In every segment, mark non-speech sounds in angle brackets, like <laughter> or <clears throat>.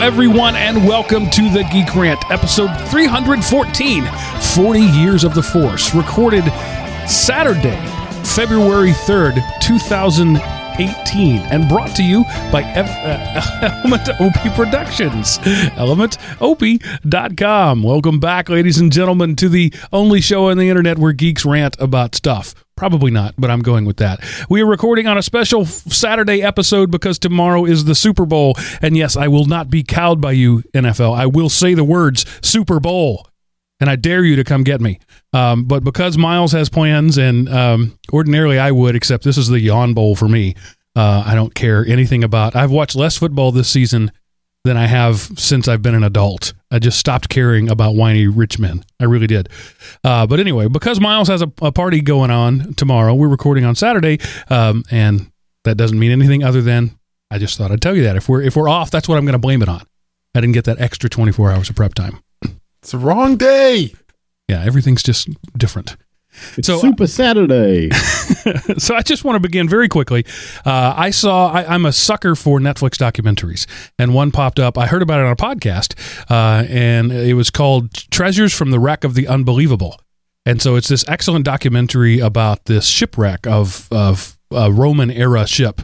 Everyone, and welcome to the Geek Rant, episode 314 40 Years of the Force, recorded Saturday, February 3rd, 2018, and brought to you by F- uh, <laughs> Element OP Productions, elementop.com. Welcome back, ladies and gentlemen, to the only show on the internet where geeks rant about stuff. Probably not, but I'm going with that. We are recording on a special Saturday episode because tomorrow is the Super Bowl. And yes, I will not be cowed by you, NFL. I will say the words Super Bowl. And I dare you to come get me. Um, but because Miles has plans, and um, ordinarily I would, except this is the yawn bowl for me. Uh, I don't care anything about. I've watched less football this season than I have since I've been an adult. I just stopped caring about whiny rich men. I really did. Uh, but anyway, because Miles has a, a, party going on tomorrow, we're recording on Saturday, um, and that doesn't mean anything other than I just thought I'd tell you that if we're if we're off, that's what I'm going to blame it on. I didn't get that extra 24 hours of prep time. It's the wrong day. Yeah, everything's just different. It's so, Super Saturday. <laughs> so I just want to begin very quickly. Uh, I saw I, am a sucker for Netflix documentaries, and one popped up. I heard about it on a podcast, uh, and it was called "Treasures from the Wreck of the Unbelievable." And so it's this excellent documentary about this shipwreck of of a Roman era ship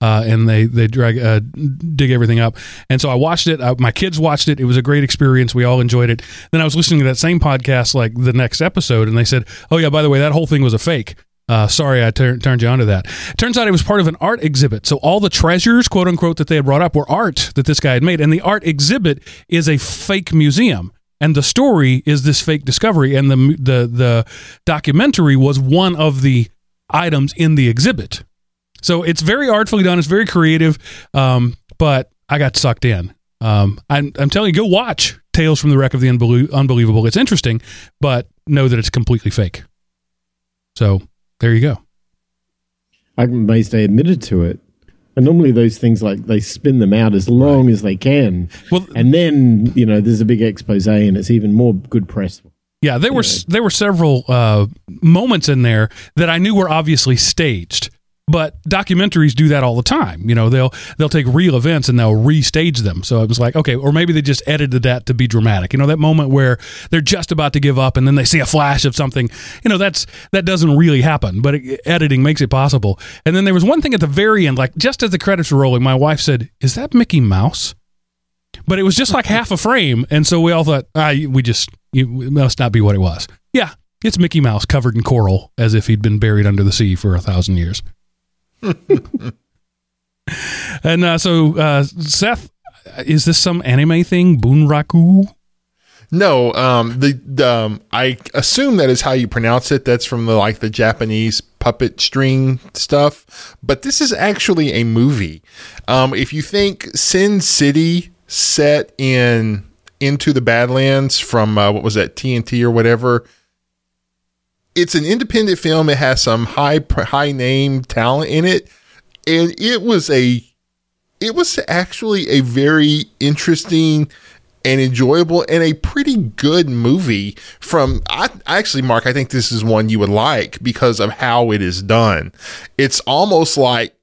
uh, and they they drag uh, dig everything up. And so I watched it. Uh, my kids watched it. It was a great experience. We all enjoyed it. Then I was listening to that same podcast like the next episode, and they said, "Oh yeah, by the way, that whole thing was a fake." Uh, sorry, I tur- turned you onto that. Turns out it was part of an art exhibit. So all the treasures, quote unquote, that they had brought up were art that this guy had made, and the art exhibit is a fake museum and the story is this fake discovery and the the the documentary was one of the items in the exhibit so it's very artfully done. It's very creative. Um, but I got sucked in. Um, I'm, I'm telling you, go watch Tales from the Wreck of the Unbelievable. It's interesting, but know that it's completely fake. So there you go. I'm amazed they admitted to it. And normally those things like they spin them out as long right. as they can. Well, and then you know there's a big expose and it's even more good press. Yeah, there were know. there were several uh, moments in there that I knew were obviously staged but documentaries do that all the time. You know, they'll they'll take real events and they'll restage them. So it was like, okay, or maybe they just edited that to be dramatic. You know, that moment where they're just about to give up and then they see a flash of something. You know, that's that doesn't really happen, but it, editing makes it possible. And then there was one thing at the very end, like just as the credits were rolling, my wife said, "Is that Mickey Mouse?" But it was just like half a frame, and so we all thought, ah, we just it must not be what it was. Yeah, it's Mickey Mouse covered in coral, as if he'd been buried under the sea for a thousand years. <laughs> and uh, so, uh, Seth, is this some anime thing? Bunraku? No, um, the um, I assume that is how you pronounce it. That's from the like the Japanese puppet string stuff. But this is actually a movie. Um, if you think Sin City set in into the Badlands from uh, what was that TNT or whatever, it's an independent film. It has some high high name talent in it, and it was a it was actually a very interesting and enjoyable and a pretty good movie from I actually Mark I think this is one you would like because of how it is done. It's almost like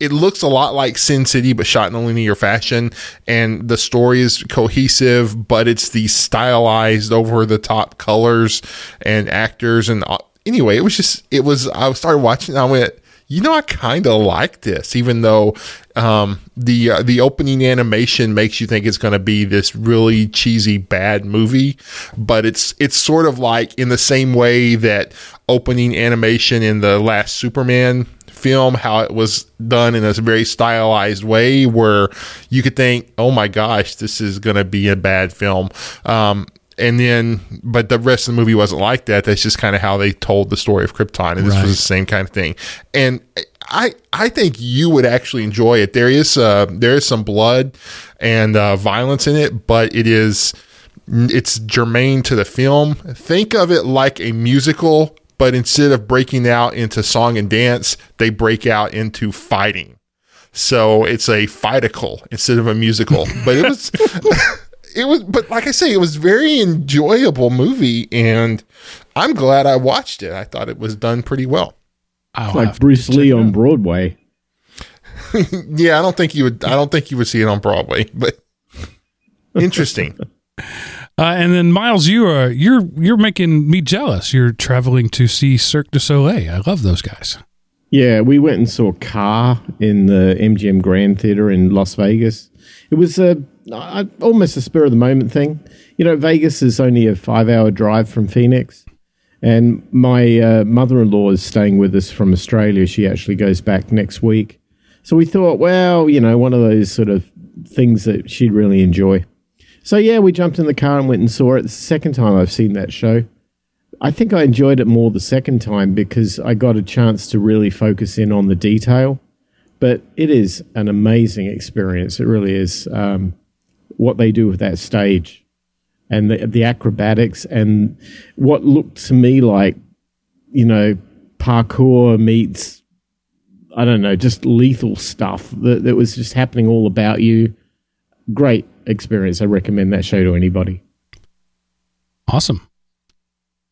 it looks a lot like Sin City, but shot in a linear fashion, and the story is cohesive, but it's the stylized, over the top colors and actors. And uh, anyway, it was just, it was, I started watching, I went, you know, I kind of like this, even though um, the uh, the opening animation makes you think it's going to be this really cheesy bad movie, but it's it's sort of like in the same way that opening animation in the last Superman film, how it was done in a very stylized way where you could think, oh my gosh, this is going to be a bad film. Um, and then, but the rest of the movie wasn't like that. That's just kind of how they told the story of Krypton, and this right. was the same kind of thing. And I, I think you would actually enjoy it. There is, uh, there is some blood and uh, violence in it, but it is, it's germane to the film. Think of it like a musical but instead of breaking out into song and dance, they break out into fighting. So it's a fightical instead of a musical. <laughs> But it was it was but like I say, it was very enjoyable movie and I'm glad I watched it. I thought it was done pretty well. I'll like Bruce Lee on Broadway. <laughs> yeah, I don't think you would I don't think you would see it on Broadway, but <laughs> Interesting. Uh, and then Miles, you are you're you're making me jealous. You're traveling to see Cirque du Soleil. I love those guys. Yeah, we went and saw Kà in the MGM Grand Theater in Las Vegas. It was a almost a spur of the moment thing. You know, Vegas is only a five hour drive from Phoenix, and my uh, mother in law is staying with us from Australia. She actually goes back next week, so we thought, well, you know, one of those sort of things that she'd really enjoy. So yeah, we jumped in the car and went and saw it. The second time I've seen that show. I think I enjoyed it more the second time because I got a chance to really focus in on the detail. But it is an amazing experience. It really is. Um, what they do with that stage and the, the acrobatics and what looked to me like, you know, parkour meets, I don't know, just lethal stuff that, that was just happening all about you. Great experience. I recommend that show to anybody. Awesome.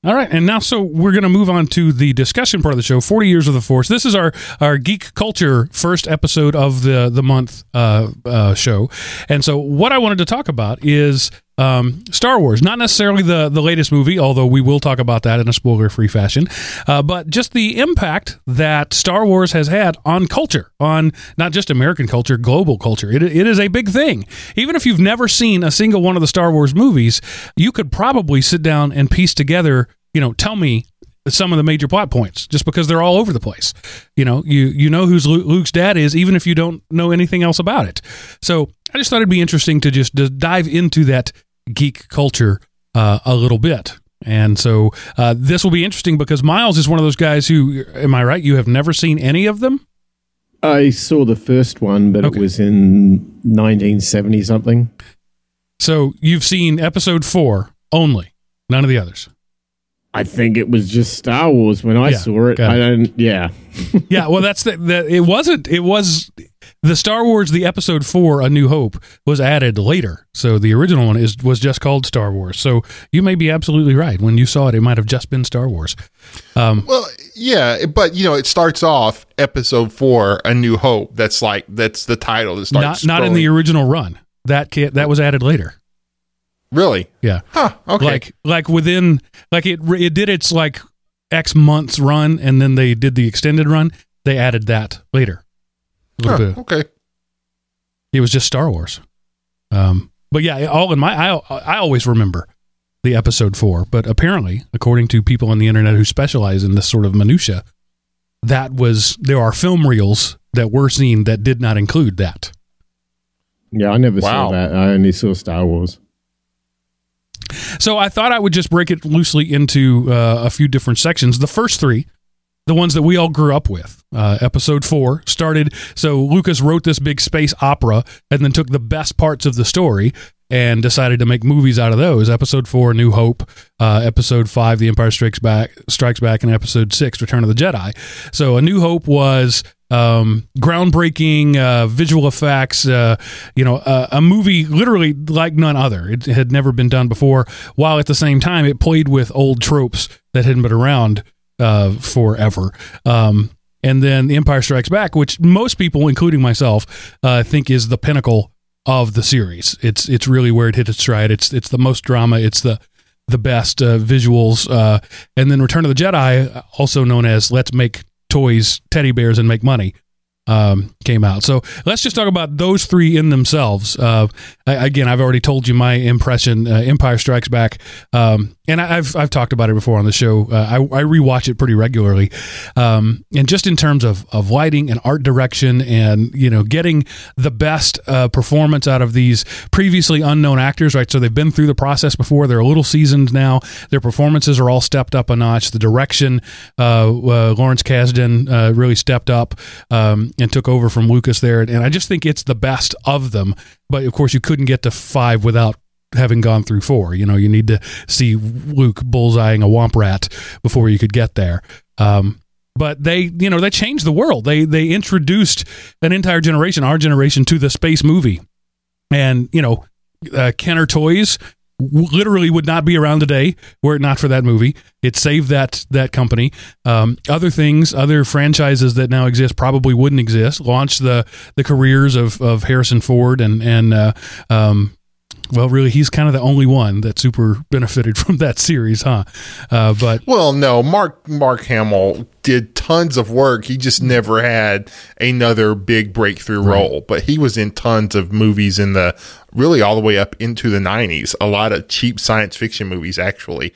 All right, and now so we're going to move on to the discussion part of the show. Forty years of the Force. This is our our geek culture first episode of the the month uh, uh, show, and so what I wanted to talk about is um, Star Wars, not necessarily the the latest movie, although we will talk about that in a spoiler free fashion, uh, but just the impact that Star Wars has had on culture, on not just American culture, global culture. It, it is a big thing. Even if you've never seen a single one of the Star Wars movies, you could probably sit down and piece together. You know, tell me some of the major plot points just because they're all over the place. You know, you you know who Luke's dad is even if you don't know anything else about it. So I just thought it'd be interesting to just dive into that geek culture uh, a little bit. And so uh, this will be interesting because Miles is one of those guys who, am I right? You have never seen any of them? I saw the first one, but okay. it was in 1970 something. So you've seen episode four only, none of the others. I think it was just Star Wars when I yeah, saw it. I don't. Yeah. <laughs> yeah. Well, that's the, the. It wasn't. It was the Star Wars, the Episode Four, A New Hope, was added later. So the original one is was just called Star Wars. So you may be absolutely right. When you saw it, it might have just been Star Wars. Um, well, yeah, but you know, it starts off Episode Four, A New Hope. That's like that's the title that starts. Not, not in the original run. That that was added later. Really? Yeah. Huh. Okay. Like like within like it it did its like X months run, and then they did the extended run. They added that later. Huh, okay. It was just Star Wars. Um, but yeah, all in my I I always remember the episode four, but apparently, according to people on the internet who specialize in this sort of minutia, that was there are film reels that were seen that did not include that. Yeah, I never wow. saw that. I only saw Star Wars. So I thought I would just break it loosely into uh, a few different sections. The first three the ones that we all grew up with. Uh, episode four started. So Lucas wrote this big space opera and then took the best parts of the story and decided to make movies out of those. Episode four, New Hope. Uh, episode five, The Empire Strikes Back. Strikes Back, and episode six, Return of the Jedi. So A New Hope was um, groundbreaking uh, visual effects. Uh, you know, uh, a movie literally like none other. It had never been done before. While at the same time, it played with old tropes that hadn't been around uh, forever. Um, and then The Empire Strikes Back, which most people, including myself, uh, think is the pinnacle of the series. It's it's really where it hit its stride. It's it's the most drama. It's the the best uh, visuals. Uh, and then Return of the Jedi, also known as Let's Make Toys, Teddy Bears, and Make Money, um, came out. So let's just talk about those three in themselves. Uh, I, again, I've already told you my impression. Uh, Empire Strikes Back, um, and I, have I've talked about it before on the show. Uh, I, I rewatch it pretty regularly, um, and just in terms of of lighting and art direction, and you know, getting the best uh, performance out of these previously unknown actors. Right, so they've been through the process before. They're a little seasoned now. Their performances are all stepped up a notch. The direction, uh, uh, Lawrence Kasdan really stepped up. Um, and took over from Lucas there. And I just think it's the best of them. But of course, you couldn't get to five without having gone through four. You know, you need to see Luke bullseyeing a womp rat before you could get there. Um, but they, you know, they changed the world. They they introduced an entire generation, our generation, to the space movie. And you know, uh, Kenner Toys literally would not be around today were it not for that movie. It saved that that company. Um, other things, other franchises that now exist probably wouldn't exist. Launched the the careers of, of Harrison Ford and and uh, um, Well, really, he's kind of the only one that super benefited <laughs> from that series, huh? Uh, but Well, no, Mark Mark Hamill did tons of work. He just never had another big breakthrough role. But he was in tons of movies in the really all the way up into the nineties. A lot of cheap science fiction movies, actually.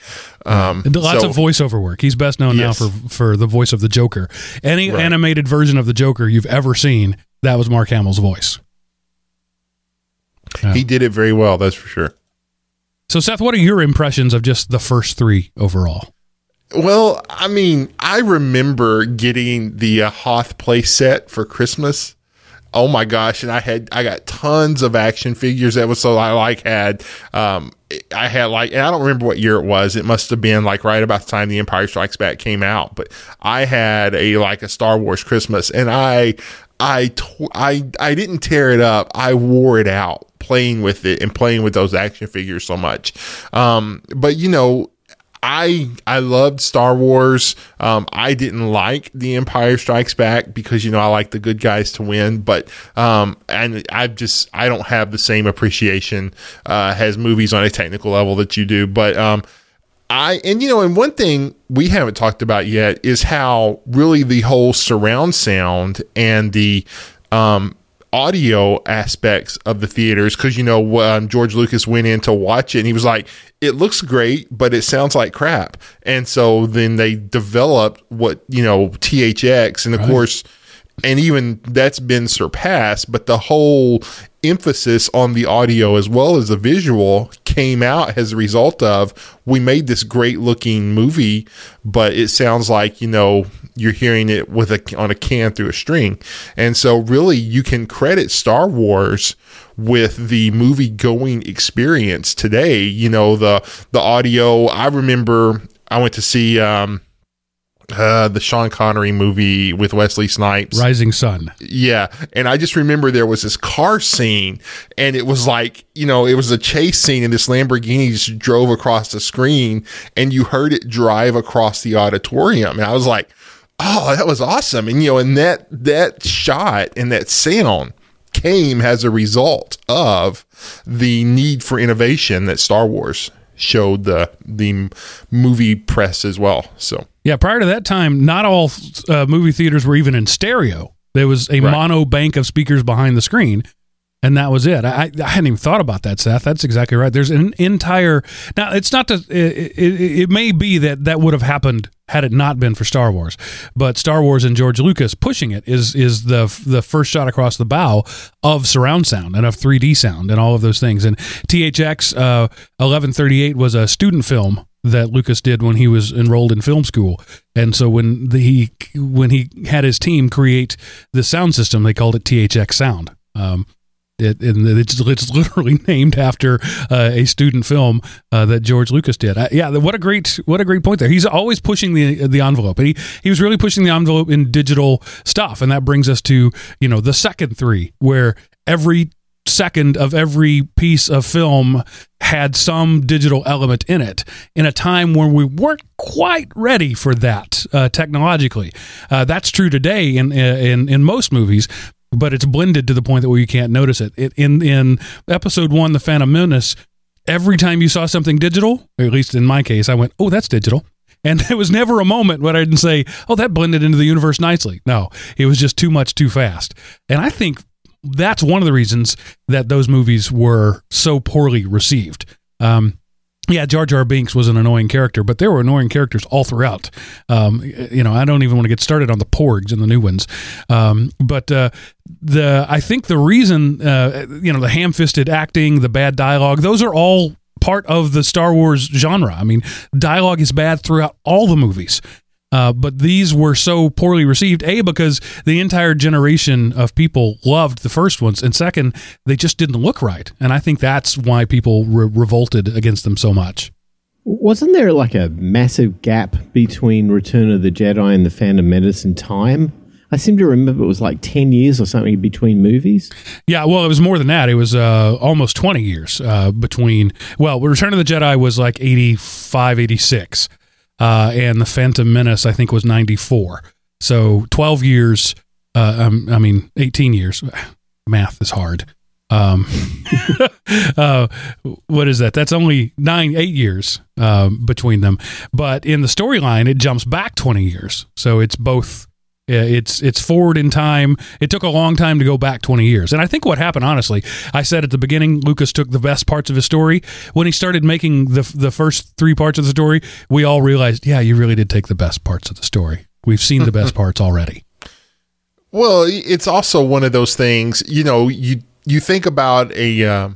Um, lots so- of voiceover work. He's best known Yes. now for for the voice of the Joker. Any Right. animated version of the Joker you've ever seen, that was Mark Hamill's voice. He did it very well, that's for sure. So, Seth, what are your impressions of just the first three overall? Well, I mean, I remember getting the uh, Hoth play set for Christmas. Oh my gosh! And I had I got tons of action figures that was so I like had um I had like and I don't remember what year it was. It must have been like right about the time the Empire Strikes Back came out. But I had a like a Star Wars Christmas, and I I tw- I I didn't tear it up. I wore it out playing with it and playing with those action figures so much. Um, but you know, I I loved Star Wars. Um, I didn't like The Empire Strikes Back because you know I like the good guys to win, but um, and I just I don't have the same appreciation uh, as movies on a technical level that you do. But um, I and you know, and one thing we haven't talked about yet is how really the whole surround sound and the um, audio aspects of the theaters because you know um, George Lucas went in to watch it and he was like, "It looks great, but it sounds like crap." And so then they developed what you know THX, and of course, and even that's been surpassed. But the whole emphasis on the audio as well as the visual came out as a result of we made this great looking movie, but it sounds like you know you're hearing it with a on a can through a string, and so really you can credit Star Wars with the movie going experience today. You know the the audio. I remember I went to see. Um, uh, the Sean Connery movie with Wesley Snipes. Rising Sun. Yeah. And I just remember there was this car scene and it was like, you know, it was a chase scene and this Lamborghini just drove across the screen and you heard it drive across the auditorium. And I was like, oh, that was awesome. And, you know, and that, that shot and that sound came as a result of the need for innovation that Star Wars showed the, the movie press as well. So. Yeah, prior to that time, not all uh, movie theaters were even in stereo. There was a Right. mono bank of speakers behind the screen, and that was it. I, I hadn't even thought about that, Seth. That's exactly right. There's an entire now. It's not to. It, it, it may be that that would have happened had it not been for Star Wars, but Star Wars and George Lucas pushing it is is the the first shot across the bow of surround sound and of 3D sound and all of those things. And THX uh, 1138 was a student film that Lucas did when he was enrolled in film school. And so when the, he when he had his team create the sound system, they called it THX Sound. Um, it, it's, it's literally <laughs> named after uh, a student film uh, that George Lucas did. Uh, yeah, what a great what a great point there. He's always pushing the the envelope, and he he was really pushing the envelope in digital stuff, and that brings us to you know the second three, where every second of every piece of film had some digital element in it in a time when we weren't quite ready for that uh, technologically. Uh, that's true today in, in in most movies. But it's blended to the point that where you can't notice it. it in in episode one, The Phantom Menace, every time you saw something digital, at least in my case, I went, "Oh, that's digital," <laughs> and there was never a moment where I didn't say, "Oh, that blended into the universe nicely." No, it was just too much, too fast. And I think that's one of the reasons that those movies were so poorly received. Um, yeah, Jar Jar Binks was an annoying character, but there were annoying characters all throughout. Um, you know, I don't even want to get started on the Porgs and the new ones. Um, but uh, the I think the reason, uh, you know, the ham-fisted acting, the bad dialogue, those are all part of the Star Wars genre. I mean, dialogue is bad throughout all the movies. Uh, but these were so poorly received. A because the entire generation of people loved the first ones, and second, they just didn't look right. And I think that's why people re- revolted against them so much. Wasn't there like a massive gap between Return of the Jedi and The Phantom Menace in time? I seem to remember it was like 10 years or something between movies. Yeah, well, it was more than that. It was uh, almost 20 years uh, between. Well, Return of the Jedi was like 85, 86. Uh, and The Phantom Menace, I think, was 94. So 12 years, uh, um, I mean, 18 years. <sighs> Math is hard. Um, <laughs> uh, what is that? That's only nine, eight years um, between them. But in the storyline, it jumps back 20 years. So it's both. Yeah, It's it's forward in time. It took a long time to go back 20 years. And I think what happened, honestly, I said at the beginning, Lucas took the best parts of his story. When he started making the the first three parts of the story, we all realized, yeah, you really did take the best parts of the story. We've seen the best <laughs> parts already. Well, it's also one of those things. You know, you you think about a uh,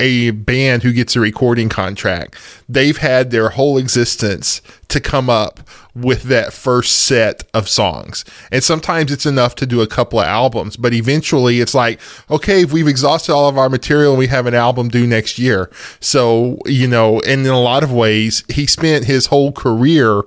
a band who gets a recording contract. They've had their whole existence to come up with that first set of songs, and sometimes it's enough to do a couple of albums. But eventually, it's like, okay, if we've exhausted all of our material and we have an album due next year. So you know, and in a lot of ways, he spent his whole career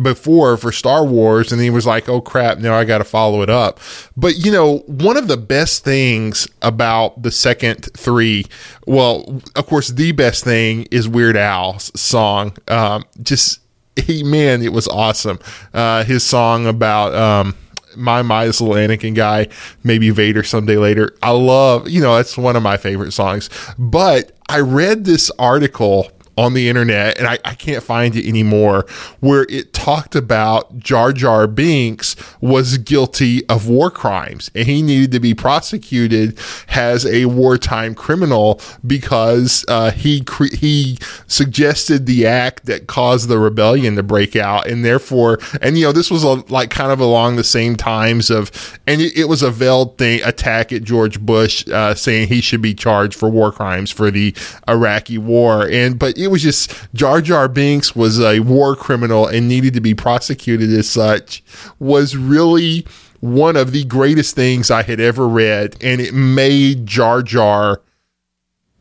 before for Star Wars and he was like, "Oh crap, now I got to follow it up." But you know, one of the best things about the second 3, well, of course the best thing is Weird Al's song. Um just he man, it was awesome. Uh his song about um my my this little Anakin guy, maybe Vader someday later. I love, you know, that's one of my favorite songs. But I read this article on the internet, and I, I can't find it anymore, where it talked about Jar Jar Binks was guilty of war crimes and he needed to be prosecuted as a wartime criminal because uh, he cre- he suggested the act that caused the rebellion to break out, and therefore, and you know, this was a, like kind of along the same times of, and it, it was a veiled thing attack at George Bush uh, saying he should be charged for war crimes for the Iraqi war, and but it was just Jar Jar Binks was a war criminal and needed to be prosecuted as such was really one of the greatest things I had ever read, and it made Jar Jar.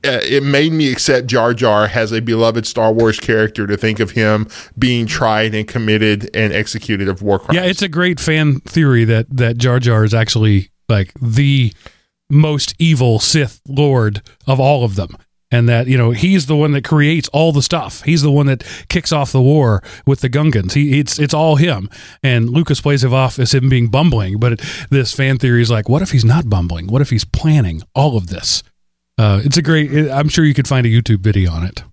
Uh, it made me accept Jar Jar as a beloved Star Wars character to think of him being tried and committed and executed of war crimes. Yeah, it's a great fan theory that that Jar Jar is actually like the most evil Sith Lord of all of them. And that you know he's the one that creates all the stuff. He's the one that kicks off the war with the Gungans. He it's it's all him. And Lucas plays it off as him being bumbling. But it, this fan theory is like, what if he's not bumbling? What if he's planning all of this? Uh, it's a great. I'm sure you could find a YouTube video on it.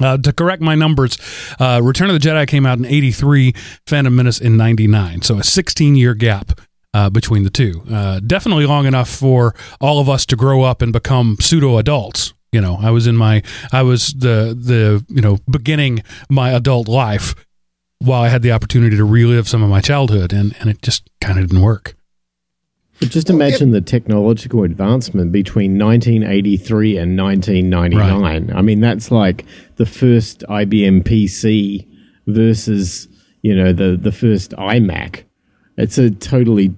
Uh, to correct my numbers, uh, Return of the Jedi came out in 83, Phantom Menace in 99. So a 16 year gap uh, between the two. Uh, definitely long enough for all of us to grow up and become pseudo adults. You know, I was in my, I was the, the, you know, beginning my adult life while I had the opportunity to relive some of my childhood and, and it just kind of didn't work. But just imagine the technological advancement between 1983 and 1999. I mean, that's like the first IBM PC versus, you know, the, the first iMac. It's a totally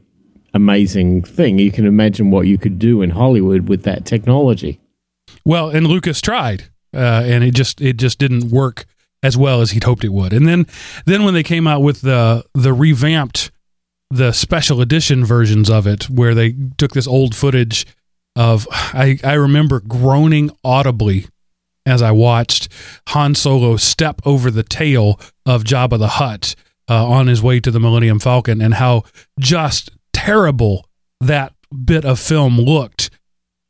amazing thing. You can imagine what you could do in Hollywood with that technology. Well, and Lucas tried, uh, and it just it just didn't work as well as he'd hoped it would. And then then when they came out with the the revamped the special edition versions of it, where they took this old footage of I I remember groaning audibly as I watched Han Solo step over the tail of Jabba the Hutt uh, on his way to the Millennium Falcon, and how just terrible that bit of film looked.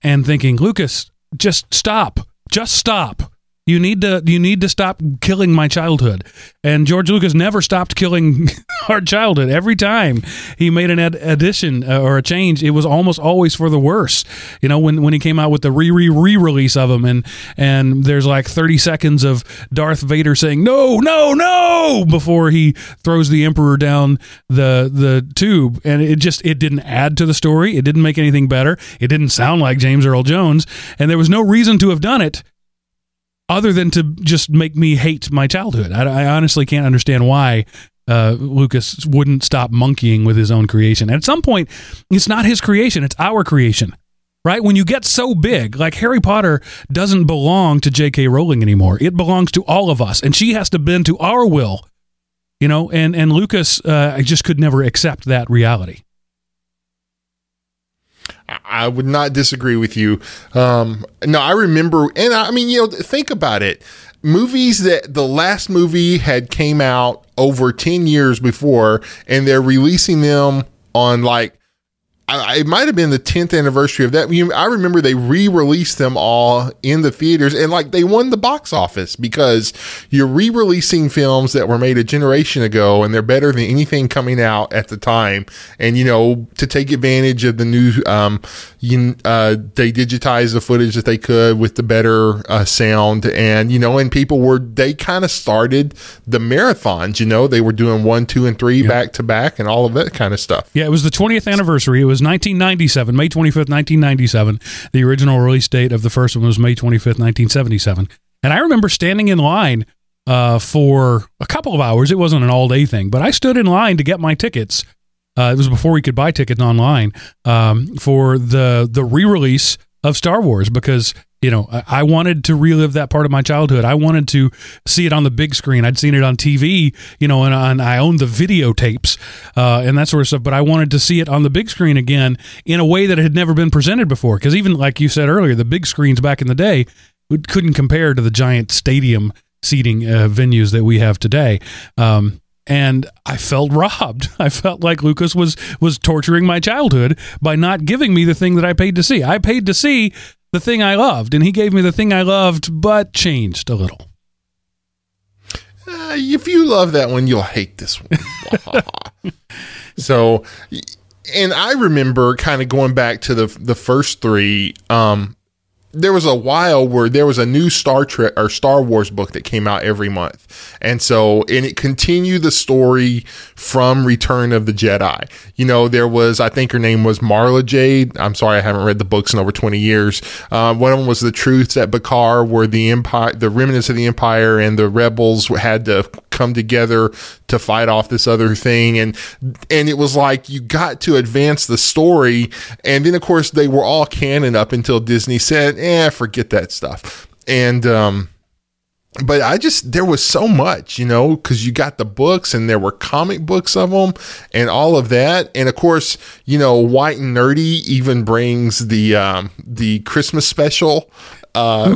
And thinking, Lucas, just stop, just stop. You need to you need to stop killing my childhood. And George Lucas never stopped killing <laughs> our childhood. Every time he made an ed- addition uh, or a change, it was almost always for the worse. You know, when when he came out with the re re re release of him, and and there's like 30 seconds of Darth Vader saying no no no before he throws the Emperor down the the tube, and it just it didn't add to the story. It didn't make anything better. It didn't sound like James Earl Jones, and there was no reason to have done it other than to just make me hate my childhood. I, I honestly can't understand why uh, Lucas wouldn't stop monkeying with his own creation. At some point, it's not his creation; it's our creation. Right? When you get so big, like Harry Potter doesn't belong to J.K. Rowling anymore. It belongs to all of us, and she has to bend to our will. You know, and and Lucas, uh, I just could never accept that reality. I would not disagree with you. Um, no, I remember, and I mean, you know, think about it. Movies that the last movie had came out over 10 years before, and they're releasing them on like I, it might have been the 10th anniversary of that. I remember they re-released them all in the theaters, and like they won the box office because you're re-releasing films that were made a generation ago, and they're better than anything coming out at the time. And you know, to take advantage of the new, um, you, uh, they digitized the footage that they could with the better uh, sound, and you know, and people were they kind of started the marathons. You know, they were doing one, two, and three back to back, and all of that kind of stuff. Yeah, it was the 20th anniversary. It was 1997, May 25th, 1997. The original release date of the first one was May 25th, 1977. And I remember standing in line uh, for a couple of hours. It wasn't an all day thing, but I stood in line to get my tickets. Uh, it was before we could buy tickets online um, for the the re release of Star Wars because you know I, I wanted to relive that part of my childhood. I wanted to see it on the big screen. I'd seen it on TV, you know, and, I owned the videotapes uh, and that sort of stuff. But I wanted to see it on the big screen again in a way that had never been presented before. Because even like you said earlier, the big screens back in the day couldn't compare to the giant stadium seating uh, venues that we have today. Um, and I felt robbed. <laughs> I felt like Lucas was was torturing my childhood by not giving me the thing that I paid to see. I paid to see the thing I loved, and he gave me the thing I loved, but changed a little. Uh, if you love that one, you'll hate this one. <laughs> <laughs> so, and I remember kind of going back to the the first three. Um, there was a while where there was a new Star Trek or Star Wars book that came out every month. And so, and it continued the story from Return of the Jedi. You know, there was, I think her name was Mara Jade. I'm sorry, I haven't read the books in over 20 years. Uh, one of them was The Truce at Bakura, where the Empire, the remnants of the Empire and the rebels had to come together to fight off this other thing. And, and it was like you got to advance the story. And then, of course, they were all canon up until Disney said, eh, forget that stuff. And, um, but I just there was so much, you know, because you got the books and there were comic books of them and all of that, and of course, you know, White and Nerdy even brings the um, the Christmas special uh,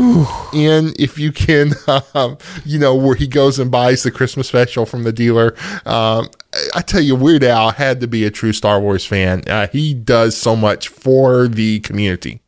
in if you can, <laughs> um, you know, where he goes and buys the Christmas special from the dealer. Um, I tell you, Weird Al had to be a true Star Wars fan. Uh, he does so much for the community.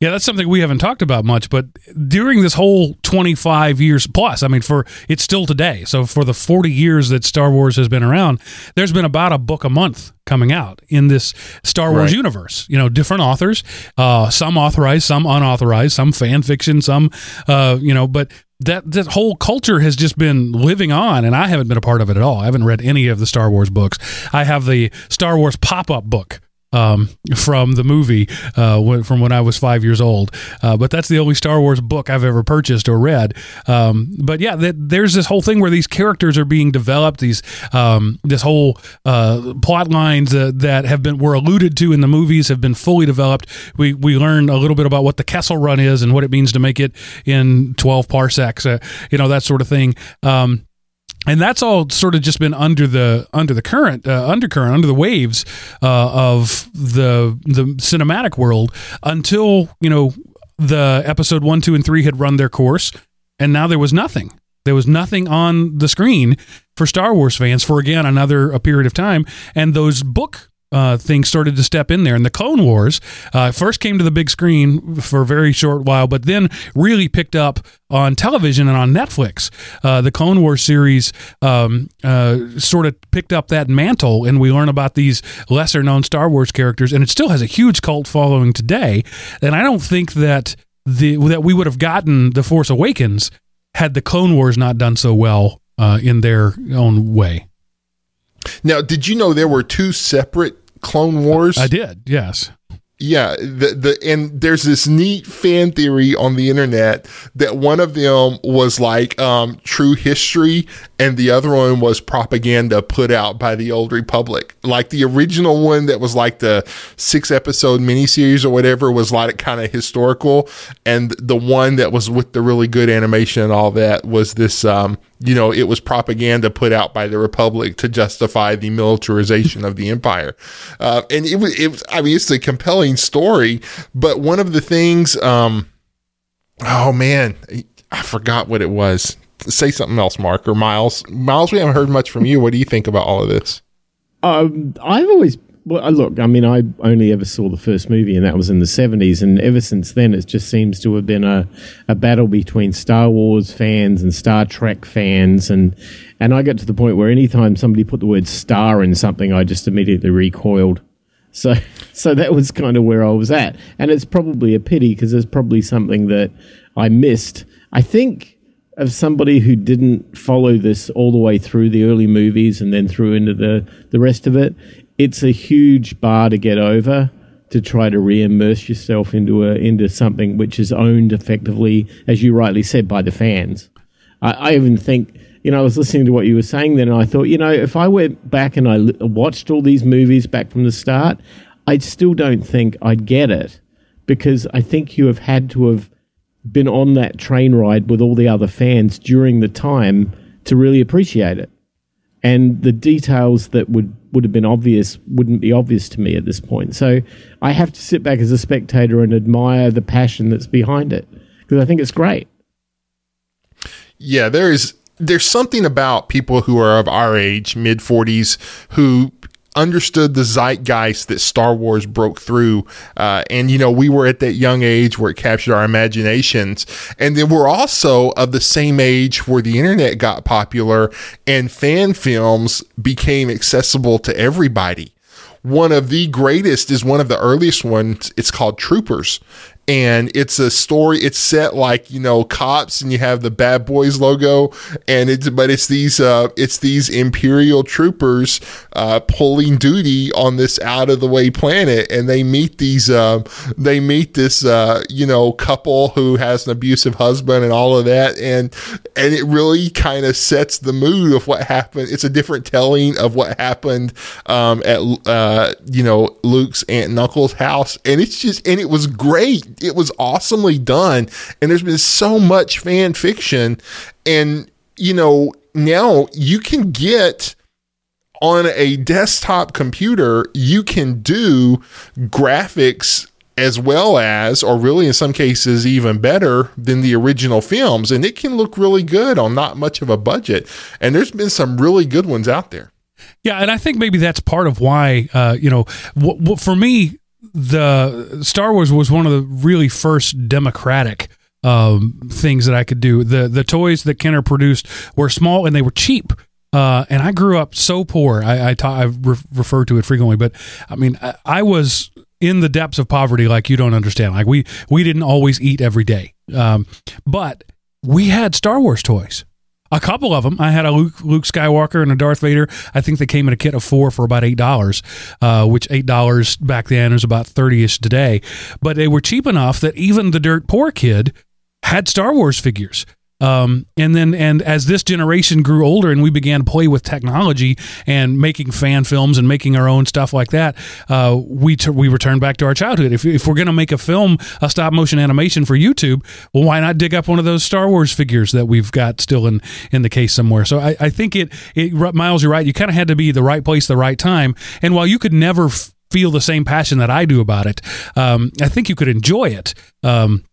Yeah, that's something we haven't talked about much, but during this whole 25 years plus, I mean, for it's still today. So for the 40 years that Star Wars has been around, there's been about a book a month coming out in this Star Wars Right. universe. You know, different authors, uh, some authorized, some unauthorized, some fan fiction, some, uh, you know, but that that whole culture has just been living on, and I haven't been a part of it at all. I haven't read any of the Star Wars books. I have the Star Wars pop up book um, from the movie uh, when, from when I was five years old. Uh, but that's the only Star Wars book I've ever purchased or read. Um, but yeah, that, there's this whole thing where these characters are being developed. These um, this whole uh, plot lines that have been were alluded to in the movies have been fully developed. We we learn a little bit about what the Kessel Run is and what it means to make it in 12 parsecs. Uh, you know that sort of thing. Um, and that's all sort of just been under the under the current uh, undercurrent under the waves uh, of the the cinematic world until you know the episode one two and three had run their course and now there was nothing. There was nothing on the screen for star wars fans for again another a period of time. And those book uh, things started to step in there. And the Clone Wars uh, first came to the big screen for a very short while, but then really picked up on television and on Netflix. Uh, the Clone Wars series um, uh, sort of picked up that mantle, and we learn about these lesser known Star Wars characters, and it still has a huge cult following today. And I don't think that the that we would have gotten the Force Awakens had the Clone Wars not done so well uh, in their own way. Now, did you know there were two separate Clone Wars? I did, yes. Yeah, the the and there's this neat fan theory on the internet that one of them was like um, true history, and the other one was propaganda put out by the Old Republic. Like the original one that was like the six episode miniseries or whatever was like kind of historical, and the one that was with the really good animation and all that was this. Um, you know, it was propaganda put out by the Republic to justify the militarization of the empire. Uh, and it was, it was, I mean, it's a compelling story, but one of the things, um, oh man, I forgot what it was. Say something else, Mark or Miles. Miles, we haven't heard much from you. What do you think about all of this? Um, I've always Well, look, I mean, I only ever saw the first movie, and that was in the 70s. And ever since then, it just seems to have been a, a battle between Star Wars fans and Star Trek fans. And, and I got to the point where anytime somebody put the word star in something, I just immediately recoiled. So, so that was kind of where I was at. And it's probably a pity because there's probably something that I missed. I think of somebody who didn't follow this all the way through the early movies and then through into the, the rest of it, it's a huge bar to get over to try to re-immerse yourself into a into something which is owned effectively, as you rightly said, by the fans. I, I even think, you know, I was listening to what you were saying then, and I thought, you know, if I went back and I watched all these movies back from the start, I still don't think I'd get it because I think you have had to have been on that train ride with all the other fans during the time to really appreciate it. And the details that would would have been obvious wouldn't be obvious to me at this point. So I have to sit back as a spectator and admire the passion that's behind it because I think it's great. Yeah, there is there's something about people who are of our age, mid 40s, who understood the zeitgeist that Star Wars broke through. Uh, and, you know, we were at that young age where it captured our imaginations. And then we're also of the same age where the internet got popular and fan films became accessible to everybody. One of the greatest is one of the earliest ones. It's called Troopers and it's a story it's set like you know cops and you have the bad boys logo and it's but it's these uh it's these imperial troopers uh pulling duty on this out of the way planet and they meet these uh they meet this uh you know couple who has an abusive husband and all of that and and it really kind of sets the mood of what happened. It's a different telling of what happened um at uh you know Luke's aunt and uncle's house and it's just and it was great it was awesomely done. And there's been so much fan fiction. And, you know, now you can get on a desktop computer, you can do graphics as well as, or really in some cases, even better than the original films. And it can look really good on not much of a budget. And there's been some really good ones out there. Yeah, and I think maybe that's part of why, uh, you know, for me, the Star Wars was one of the really first democratic um, things that I could do. The the toys that Kenner produced were small and they were cheap. Uh, and I grew up so poor. I I, ta- I re- refer to it frequently, but I mean I, I, was in the depths of poverty like you don't understand. Like we we didn't always eat every day, um, but we had Star Wars toys a couple of them. I had a Luke, Luke, Skywalker and a Darth Vader. I think they came in a kit of four for about eight dollars, uh, which eight dollars back then is about thirty ish today. But they were cheap enough that even the dirt poor kid had Star Wars figures. Um, and then, and as this generation grew older and we began to play with technology and making fan films and making our own stuff like that, uh, we t- we returned back to our childhood. If, if we're going to make a film, a stop motion animation for YouTube, well, why not dig up one of those Star Wars figures that we've got still in in the case somewhere? So I, I think it, it, Miles, you're right. You kind of had to be the right place, the right time. And while you could never f- feel the same passion that I do about it, um, I think you could enjoy it. Um,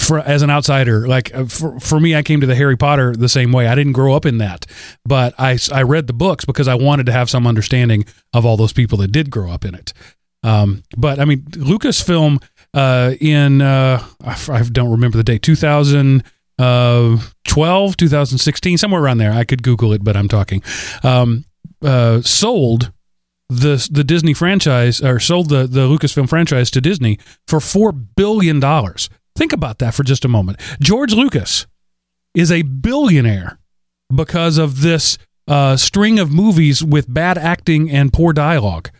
for as an outsider like uh, for, for me i came to the harry potter the same way. I didn't grow up in that but I, I read the books because i wanted to have some understanding of all those people that did grow up in it. Um, but i mean lucasfilm uh, in uh, I, don't remember the date 2012 uh, 2016 somewhere around there. I could google it but i'm talking. Um, uh, sold the the Disney franchise or sold the the Lucasfilm franchise to Disney for four billion dollars. Think about that for just a moment. George Lucas is a billionaire because of this uh, string of movies with bad acting and poor dialogue.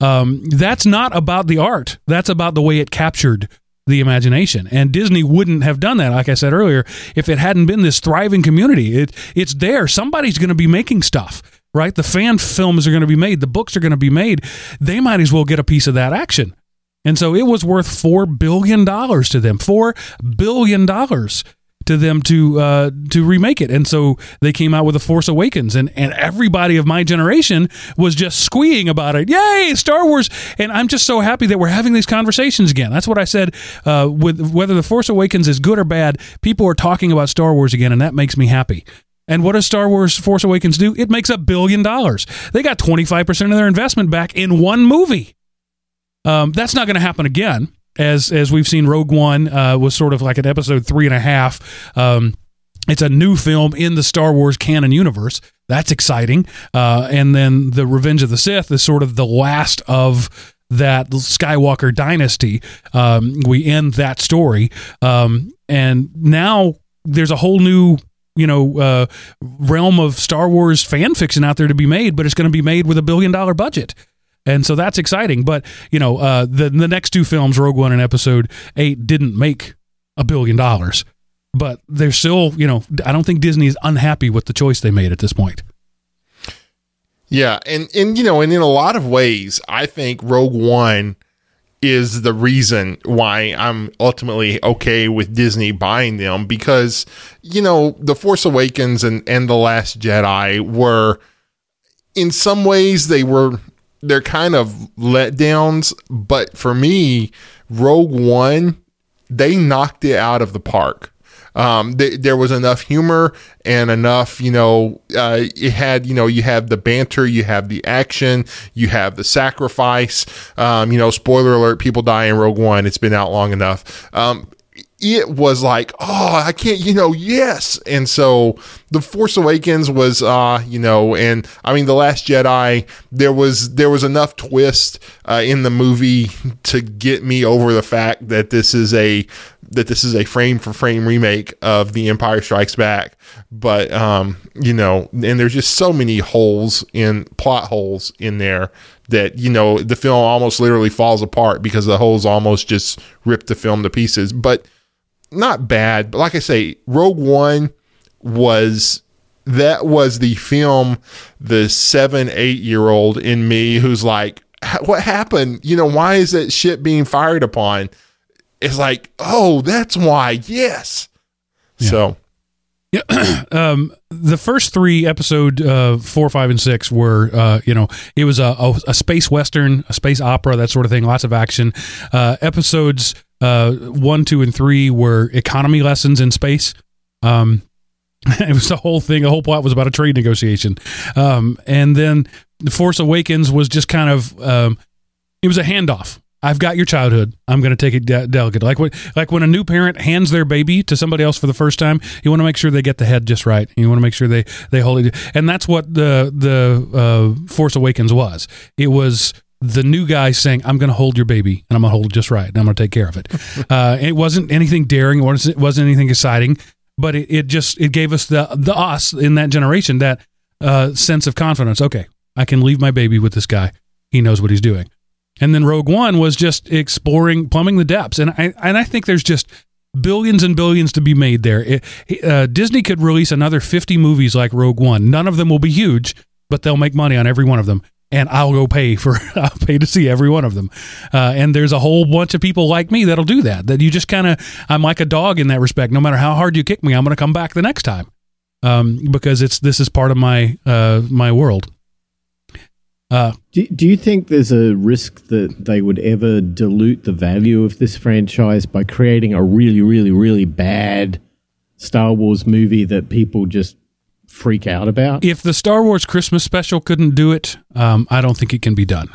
Um, that's not about the art. That's about the way it captured the imagination. And Disney wouldn't have done that, like I said earlier, if it hadn't been this thriving community. It, it's there. Somebody's going to be making stuff, right? The fan films are going to be made. The books are going to be made. They might as well get a piece of that action. And so it was worth $4 billion to them. $4 billion to them to uh, to remake it. And so they came out with The Force Awakens, and, and everybody of my generation was just squeeing about it. Yay, Star Wars! And I'm just so happy that we're having these conversations again. That's what I said. Uh, with whether The Force Awakens is good or bad, people are talking about Star Wars again, and that makes me happy. And what does Star Wars Force Awakens do? It makes a billion dollars. They got 25% of their investment back in one movie. Um, that's not going to happen again, as as we've seen. Rogue One uh, was sort of like an episode three and a half. Um, it's a new film in the Star Wars canon universe. That's exciting. Uh, and then the Revenge of the Sith is sort of the last of that Skywalker dynasty. Um, we end that story, um, and now there's a whole new you know uh, realm of Star Wars fan fiction out there to be made, but it's going to be made with a billion dollar budget. And so that's exciting, but you know, uh, the the next two films, Rogue One and Episode Eight, didn't make a billion dollars, but they're still, you know, I don't think Disney is unhappy with the choice they made at this point. Yeah, and and you know, and in a lot of ways, I think Rogue One is the reason why I'm ultimately okay with Disney buying them because you know, The Force Awakens and and The Last Jedi were in some ways they were they're kind of letdowns, but for me, Rogue One they knocked it out of the park. Um, th- there was enough humor and enough, you know, uh, it had, you know, you have the banter, you have the action, you have the sacrifice. Um, you know, spoiler alert, people die in Rogue One. It's been out long enough. Um, it was like, oh, I can't, you know, yes. And so the Force Awakens was, uh, you know, and I mean, the Last Jedi, there was there was enough twist uh, in the movie to get me over the fact that this is a that this is a frame for frame remake of The Empire Strikes Back. But um, you know, and there's just so many holes in plot holes in there that you know the film almost literally falls apart because the holes almost just rip the film to pieces. But not bad, but like I say, Rogue One was that was the film the seven, eight year old in me who's like, what happened? You know, why is that shit being fired upon? It's like, oh, that's why. Yes. Yeah. So. Yeah, <clears throat> um, the first three episode uh, four, five, and six were, uh, you know, it was a, a, a, space western, a space opera, that sort of thing. Lots of action. Uh, episodes uh, one, two, and three were economy lessons in space. Um, <laughs> it was the whole thing. The whole plot was about a trade negotiation. Um, and then the Force Awakens was just kind of um, it was a handoff. I've got your childhood. I'm going to take it de- delicate. Like when, like when a new parent hands their baby to somebody else for the first time, you want to make sure they get the head just right. You want to make sure they they hold it. And that's what the the uh, Force Awakens was. It was the new guy saying, "I'm going to hold your baby and I'm going to hold it just right and I'm going to take care of it." <laughs> uh, it wasn't anything daring, or it wasn't anything exciting, but it, it, just it gave us the the us in that generation that uh, sense of confidence. Okay, I can leave my baby with this guy. He knows what he's doing. And then Rogue One was just exploring, plumbing the depths, and I and I think there's just billions and billions to be made there. It, uh, Disney could release another 50 movies like Rogue One. None of them will be huge, but they'll make money on every one of them and I'll go pay for <laughs> I'll pay to see every one of them. Uh, and there's a whole bunch of people like me that'll do that. That you just kind of I'm like a dog in that respect. No matter how hard you kick me, I'm going to come back the next time um, because it's this is part of my uh, my world. Uh, do, do you think there's a risk that they would ever dilute the value of this franchise by creating a really, really, really bad Star Wars movie that people just freak out about. If the Star Wars Christmas special couldn't do it, um, I don't think it can be done.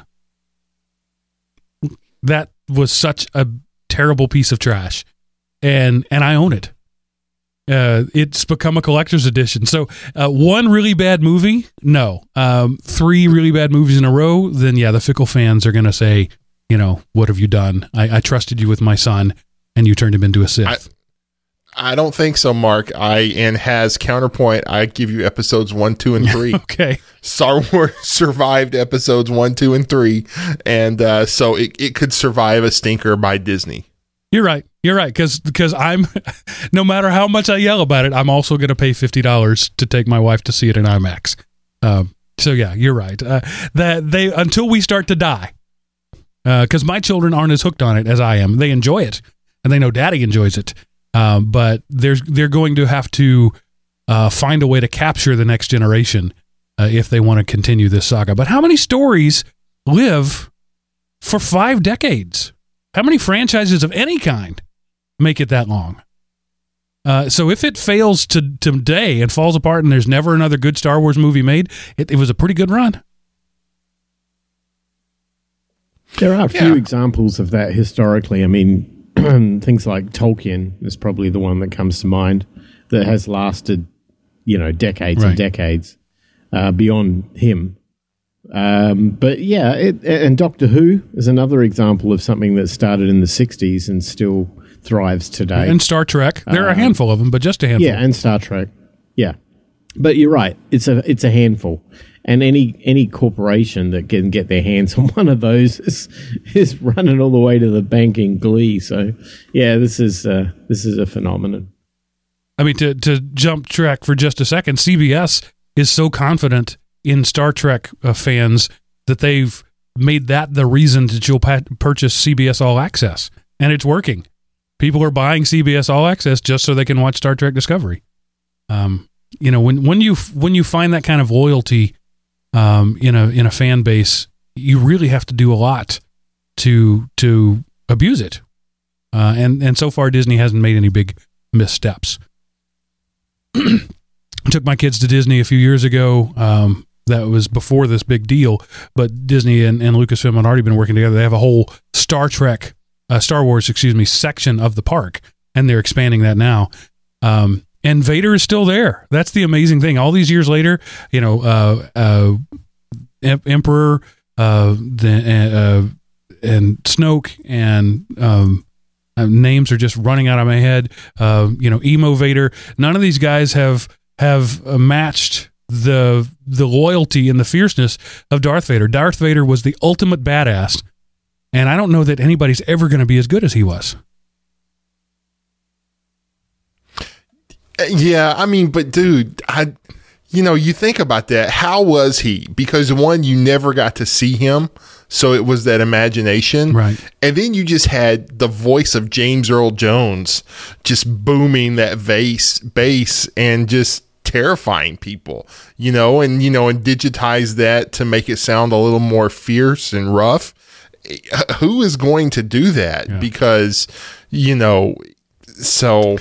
That was such a terrible piece of trash, and and I own it. Uh, it's become a collector's edition. So uh, one really bad movie, no. Um, three really bad movies in a row, then yeah, the fickle fans are going to say, you know, what have you done? I, I, trusted you with my son, and you turned him into a Sith. I, I don't think so, Mark. I and has counterpoint. I give you episodes one, two, and three. <laughs> okay. Star Wars <laughs> survived episodes one, two, and three, and uh, so it, it could survive a stinker by Disney. You're right. You're right. Because because I'm, <laughs> no matter how much I yell about it, I'm also going to pay fifty dollars to take my wife to see it in IMAX. Um, so yeah, you're right. Uh, that they until we start to die, because uh, my children aren't as hooked on it as I am. They enjoy it, and they know Daddy enjoys it. Um, but there's they're going to have to uh, find a way to capture the next generation uh, if they want to continue this saga. But how many stories live for five decades? How many franchises of any kind make it that long? Uh, so if it fails to today and falls apart and there's never another good Star Wars movie made, it, it was a pretty good run. There are a few Yeah. examples of that historically. I mean, <clears throat> things like Tolkien is probably the one that comes to mind that has lasted, you know, decades Right. and decades uh, beyond him. Um, but yeah, it, and Doctor Who is another example of something that started in the 60s and still thrives today. And Star Trek, there are a handful of them, but just a handful. Yeah, and Star Trek. Yeah, but you're right. It's a it's a handful, and any any corporation that can get their hands on <laughs> one of those is is running all the way to the bank in glee. So yeah, this is uh, this is a phenomenon. I mean, to to jump track for just a second, CBS is so confident in Star Trek uh, fans that they've made that the reason that you'll purchase CBS All Access, and it's working. People are buying CBS All Access just so they can watch Star Trek Discovery. Um, you know, when when you when you find that kind of loyalty um, in a in a fan base, you really have to do a lot to to abuse it. Uh, and and so far, Disney hasn't made any big missteps. <clears throat> took my kids to Disney a few years ago. Um, that was before this big deal, but Disney and, and Lucasfilm had already been working together. They have a whole Star Trek, uh, Star Wars, excuse me, section of the park, and they're expanding that now. Um, and Vader is still there. That's the amazing thing. All these years later, you know, uh, uh, Em- Emperor, uh, the, uh, and Snoke, and um, uh, names are just running out of my head. Uh, you know, emo Vader. None of these guys have have uh, matched the the loyalty and the fierceness of Darth Vader. Darth Vader was the ultimate badass, and I don't know that anybody's ever going to be as good as he was. Yeah, I mean, but dude, I, you know, you think about that. How was he? Because one, you never got to see him, so it was that imagination, Right. And then you just had the voice of James Earl Jones just booming that bass, bass, and just terrifying people, you know, and you know, and digitize that to make it sound a little more fierce and rough. Uh, Who is going to do that? Because you know, so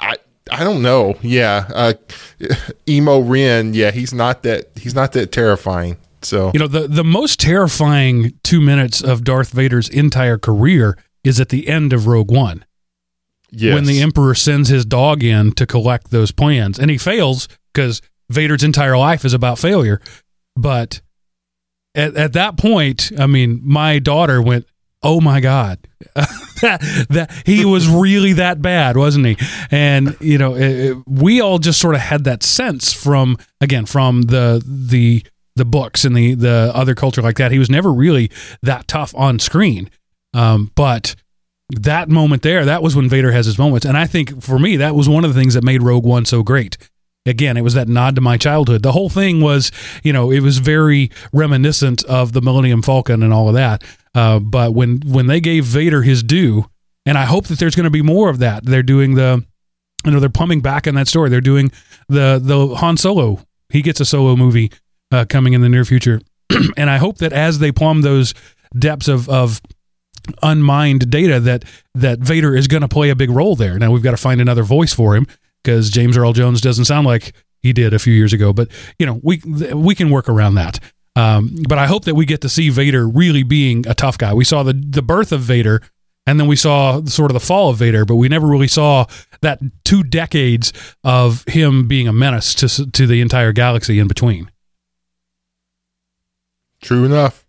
I I don't know. Yeah, uh, <laughs> emo Ren. Yeah, he's not that. He's not that terrifying. So You know, the the most terrifying two minutes of Darth Vader's entire career is at the end of Rogue One. yes. when the emperor sends his dog in to collect those plans and he fails because vader's entire life is about failure but at, at that point i mean my daughter went oh my god that, <laughs> that he was really that bad wasn't he and you know it, it- we all just sort of had that sense from again from the the the books and the the other culture like that he was never really that tough on screen um, but that moment there, that was when Vader has his moments. And I think for me, that was one of the things that made Rogue One so great. Again, it was that nod to my childhood. The whole thing was, you know, it was very reminiscent of the Millennium Falcon and all of that. Uh, but when when they gave Vader his due, and I hope that there's going to be more of that. They're doing the, you know, they're plumbing back in that story. They're doing the the Han Solo. He gets a solo movie uh, coming in the near future, <clears throat> and I hope that as they plumb those depths of of unmined data that that Vader is going to play a big role there. Now we've got to find another voice for him because James Earl Jones doesn't sound like he did a few years ago. But you know we we can work around that. Um, but I hope that we get to see Vader really being a tough guy. We saw the the birth of Vader. And then we saw sort of the fall of Vader, but we never really saw that two decades of him being a menace to to the entire galaxy in between. True enough.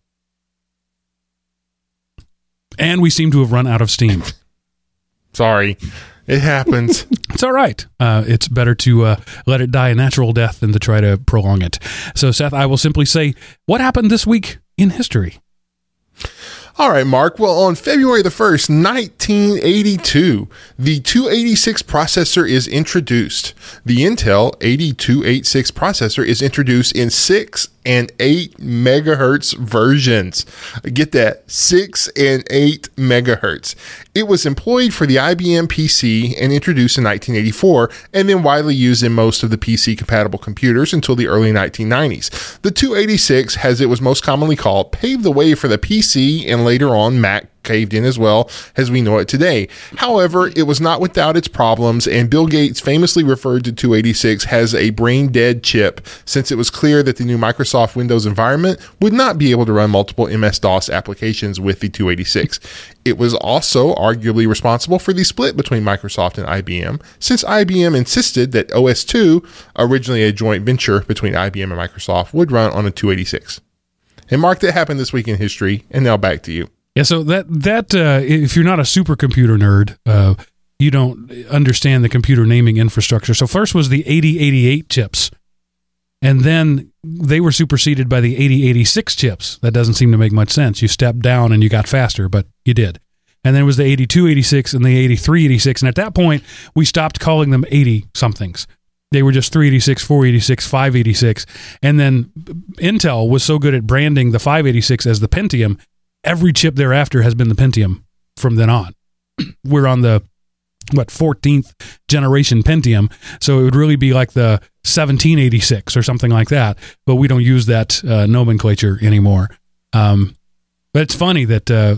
And we seem to have run out of steam. <laughs> Sorry, it happens. <laughs> It's all right. Uh, it's better to uh, let it die a natural death than to try to prolong it. So, Seth, I will simply say, what happened this week in history? All right, Mark. Well, on February the 1st, 1982, the 286 processor is introduced. The Intel 80286 processor is introduced in 6 and 8 megahertz versions. Get that, 6 and 8 megahertz. It was employed for the IBM PC and introduced in 1984, and then widely used in most of the PC compatible computers until the early 1990s. The 286, as it was most commonly called, paved the way for the PC and later on Mac caved in as well as we know it today. However, it was not without its problems, and Bill Gates famously referred to 286 as a brain dead chip since it was clear that the new Microsoft Windows environment would not be able to run multiple MS DOS applications with the 286. It was also arguably responsible for the split between Microsoft and IBM, since IBM insisted that OS2, originally a joint venture between IBM and Microsoft, would run on a 286. And Mark, that happened this week in history. And now back to you. Yeah, so that that uh, if you're not a supercomputer nerd, uh, you don't understand the computer naming infrastructure. So first was the 8088 chips, and then they were superseded by the 8086 chips. That doesn't seem to make much sense. You stepped down and you got faster, but you did. And then it was the 80286 and the 80386, and at that point we stopped calling them 80 somethings. They were just 386, 486, 586. And then Intel was so good at branding the 586 as the Pentium, every chip thereafter has been the Pentium from then on. <clears throat> We're on the what 14th generation Pentium, so it would really be like the 1786 or something like that. But we don't use that uh, nomenclature anymore. Um, but it's funny that uh,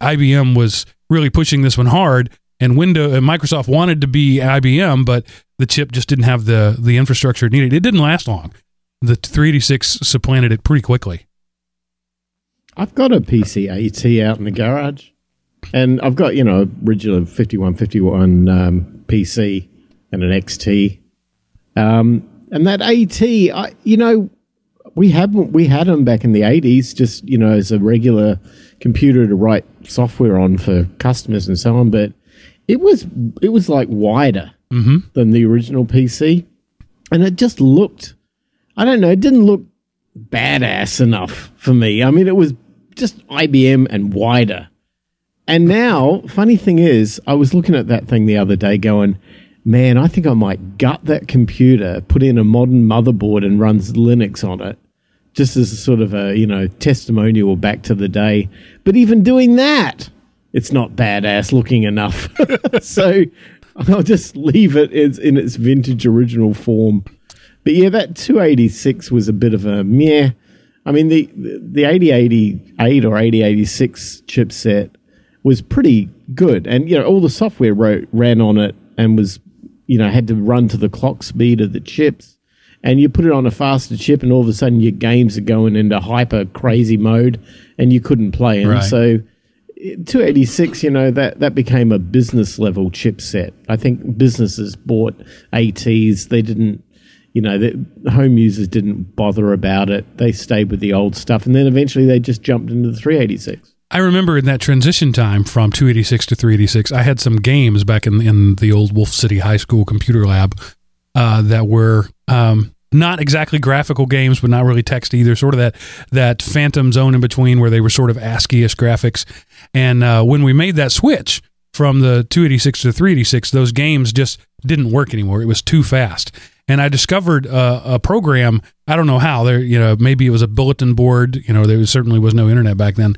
IBM was really pushing this one hard, and Windows and Microsoft wanted to be IBM, but the chip just didn't have the the infrastructure needed. It didn't last long. The 386 supplanted it pretty quickly. I've got a PC AT out in the garage, and I've got you know a original 5151 um, PC and an XT, um, and that AT, I, you know, we have we had them back in the 80s, just you know as a regular computer to write software on for customers and so on, but it was it was like wider Mm-hmm. than the original PC, and it just looked. I don't know. It didn't look badass enough for me. I mean, it was just IBM and wider. And now, funny thing is, I was looking at that thing the other day, going, "Man, I think I might gut that computer, put in a modern motherboard, and runs Linux on it." Just as a sort of a you know testimonial back to the day. But even doing that, it's not badass looking enough. <laughs> so <laughs> I'll just leave it as, in its vintage original form. But yeah, that 286 was a bit of a meh. I mean, the the 8088 or 8086 chipset was pretty good, and you know all the software wrote, ran on it and was you know had to run to the clock speed of the chips. And you put it on a faster chip, and all of a sudden your games are going into hyper crazy mode, and you couldn't play them. Right. So 286, you know, that, that became a business level chipset. I think businesses bought ATs. They didn't, you know, the home users didn't bother about it. They stayed with the old stuff. And then eventually they just jumped into the 386. I remember in that transition time from 286 to 386, I had some games back in in the old Wolf City High School computer lab uh, that were um, not exactly graphical games, but not really text either. Sort of that that phantom zone in between where they were sort of ASCII-ish graphics. And uh, when we made that switch from the 286 to the 386, those games just didn't work anymore. It was too fast. And I discovered uh, a program. I don't know how. There, you know, maybe it was a bulletin board. You know, there was, certainly was no internet back then.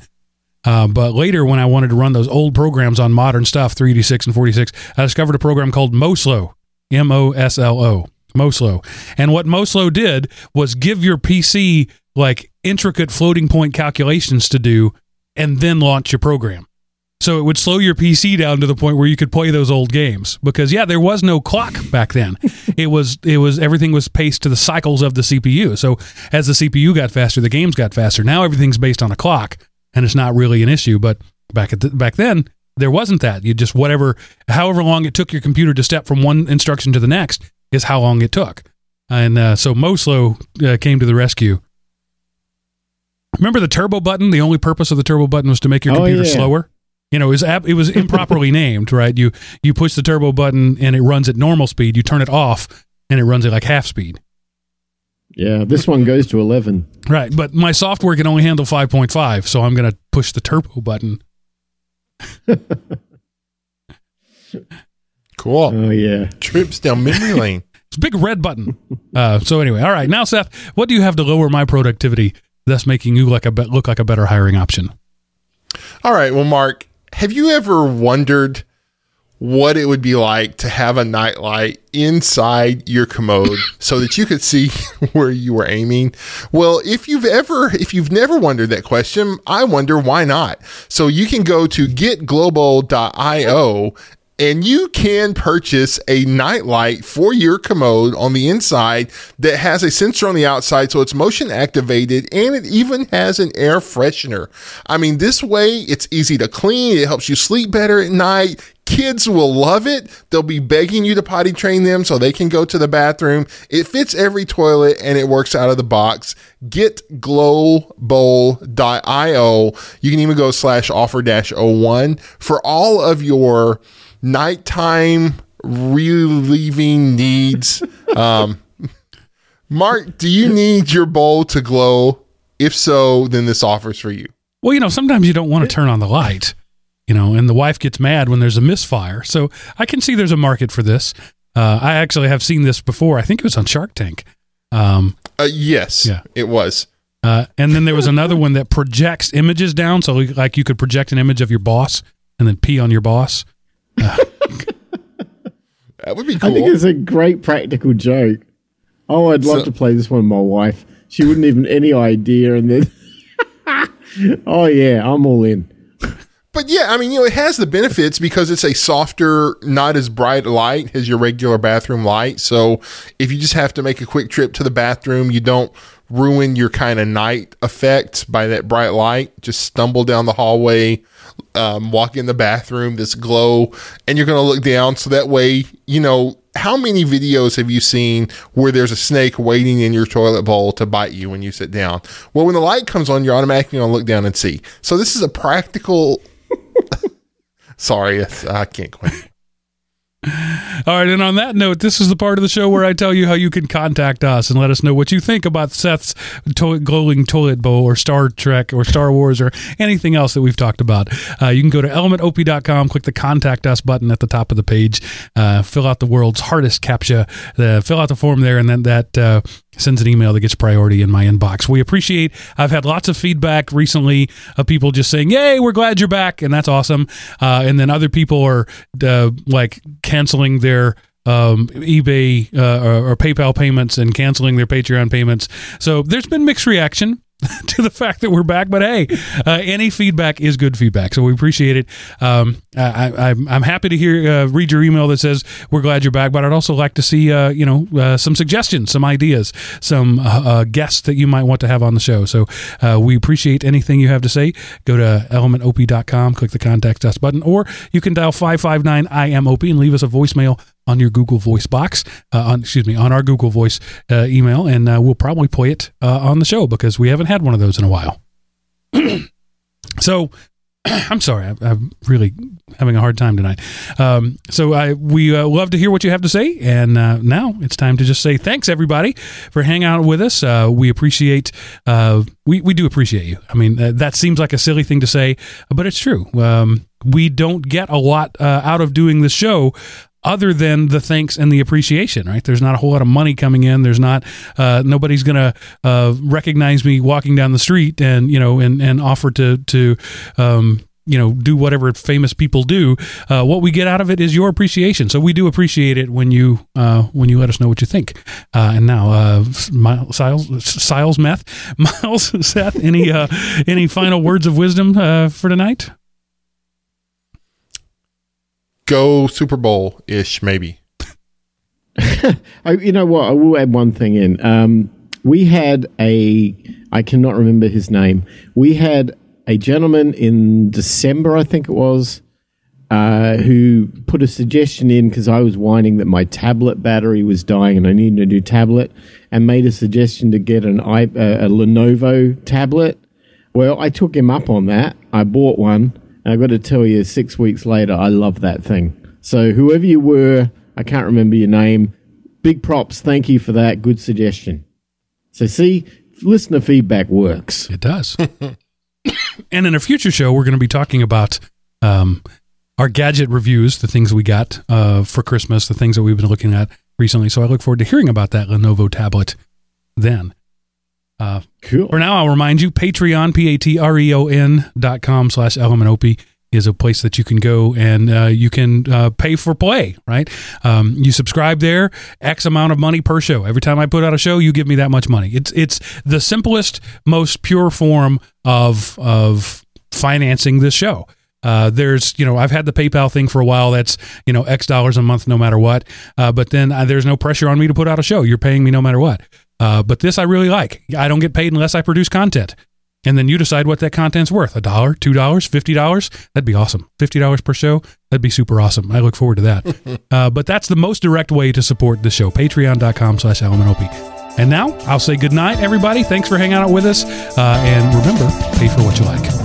Uh, but later, when I wanted to run those old programs on modern stuff, 386 and 46, I discovered a program called Moslo, M O S L O, Moslo. And what Moslo did was give your PC like intricate floating point calculations to do and then launch your program. So it would slow your PC down to the point where you could play those old games because yeah, there was no clock back then. <laughs> it was it was everything was paced to the cycles of the CPU. So as the CPU got faster, the games got faster. Now everything's based on a clock and it's not really an issue, but back at the, back then there wasn't that. You just whatever however long it took your computer to step from one instruction to the next is how long it took. And uh, so Moslo uh, came to the rescue. Remember the turbo button? The only purpose of the turbo button was to make your Oh, computer yeah. slower. You know, it was, ab- it was improperly <laughs> named, right? You you push the turbo button and it runs at normal speed. You turn it off and it runs at like half speed. Yeah, this one goes to 11. Right, but my software can only handle 5.5, so I'm going to push the turbo button. <laughs> Cool. Oh, yeah. Trips down memory <laughs> lane. It's a big red button. Uh, so anyway, all right. Now, Seth, what do you have to lower my productivity, thus making you like a be- look like a better hiring option? All right. Well, Mark, have you ever wondered what it would be like to have a nightlight inside your commode so that you could see <laughs> where you were aiming. Well, if you've ever, if you've never wondered that question, I wonder why not. So you can go to getglowbowl.io and you can purchase a nightlight for your commode on the inside that has a sensor on the outside so it's motion activated and it even has an air freshener. I mean, this way it's easy to clean, it helps you sleep better at night. Kids will love it. They'll be begging you to potty train them so they can go to the bathroom. It fits every toilet and it works out of the box. Get glowbowl.io. You can even go slash offer dash 01 for all of your nighttime relieving needs. <laughs> Um, Mark, do you need your bowl to glow? If so, then this offers for you. Well, you know, sometimes you don't want to turn on the light, you know, and the wife gets mad when there's a misfire. So I can see there's a market for this. Uh, I actually have seen this before. I think it was on Shark Tank. Um, uh, yes, Yeah. it was. uh, and then there was another one that projects images down. So, like, you could project an image of your boss and then pee on your boss. <laughs> That would be I think it's a great practical joke. Oh, I'd love So- to play this one with my wife. She wouldn't even any idea, and then, <laughs> oh yeah, I'm all in. But yeah, I mean, you know, it has the benefits because it's a softer, not as bright light as your regular bathroom light. So if you just have to make a quick trip to the bathroom, you don't ruin your kind of night effect by that bright light. Just stumble down the hallway, um, walk in the bathroom, this glow, and you're going to look down. So that way, you know, how many videos have you seen where there's a snake waiting in your toilet bowl to bite you when you sit down? Well, when the light comes on, you're automatically going to look down and see. So this is a practical <laughs> Sorry, I can't quit. All right, and on that note, this is the part of the show where I tell you how you can contact us and let us know what you think about Seth's glowing toilet bowl or Star Trek or Star Wars or anything else that we've talked about. Uh, you can go to elementop.com, click the contact us button at the top of the page, uh, fill out the world's hardest captcha, uh, fill out the form there, and then that uh, sends an email that gets priority in my inbox. We appreciate. I've had lots of feedback recently of people just saying, "Yay, we're glad you're back," and that's awesome. Uh, and then other people are uh, like canceling their um, eBay uh, or, or PayPal payments and canceling their Patreon payments. So there's been mixed reaction. <laughs> to the fact that we're back, but hey, uh, any feedback is good feedback, so we appreciate it. Um, I, I'm happy to hear uh, read your email that says we're glad you're back, but I'd also like to see uh, you know uh, some suggestions, some ideas, some uh, uh, guests that you might want to have on the show. So we appreciate anything you have to say. Go to elementop.com, click the contact us button, or you can dial five five nine IMOP and leave us a voicemail on your Google Voice box, uh, on excuse me, on our Google Voice uh, email, and uh, we'll probably play it uh, on the show because we haven't had one of those in a while. <clears throat> so. <clears throat> I'm sorry, I, I'm really having a hard time tonight. Um, so I we uh, love to hear what you have to say, and uh, now it's time to just say thanks everybody for hanging out with us. We appreciate we we do appreciate you. I mean that seems like a silly thing to say, but it's true. Um, we don't get a lot uh, out of doing the show other than the thanks and the appreciation, right? There's not a whole lot of money coming in. There's not, uh, nobody's going to uh, recognize me walking down the street and, you know, and, and offer to, to, um, you know, do whatever famous people do. Uh, what we get out of it is your appreciation. So we do appreciate it when you uh, when you let us know what you think. Uh, and now, uh, Miles, Siles, Siles Meth, <laughs> Miles, Seth, any uh, any final words of wisdom uh, for tonight? Go Super Bowl ish, maybe. <laughs> I, you know what? I will add one thing in. Um, we had a, I cannot remember his name. We had a gentleman in December, I think it was, uh, who put a suggestion in because I was whining that my tablet battery was dying and I needed a new tablet, and made a suggestion to get an i a, a Lenovo tablet. Well, I took him up on that. I bought one. And I've got to tell you, six weeks later, I love that thing. So, whoever you were, I can't remember your name. Big props. Thank you for that. Good suggestion. So, see, listener feedback works. It does. <laughs> and in a future show, we're going to be talking about um, our gadget reviews, the things we got uh, for Christmas, the things that we've been looking at recently. So I look forward to hearing about that Lenovo tablet then. Uh, Cool. for now, I'll remind you, Patreon, P-A-T-R-E-O-N dot com slash elementop is a place that you can go and uh, you can uh, pay for play. Right? Um, you subscribe there, X amount of money per show. Every time I put out a show, you give me that much money. It's it's the simplest, most pure form of of financing this show. Uh, there's, you know, I've had the PayPal thing for a while. That's, you know, X dollars a month, no matter what. Uh, but then uh, there's no pressure on me to put out a show. You're paying me no matter what. Uh, but this I really like. I don't get paid unless I produce content. And then you decide what that content's worth. A dollar, two dollars, fifty dollars. That'd be awesome. Fifty dollars per show. That'd be super awesome. I look forward to that. <laughs> uh, but that's the most direct way to support the show. Patreon.com slash Opie. And now I'll say good night, everybody. Thanks for hanging out with us. Uh, and remember, pay for what you like.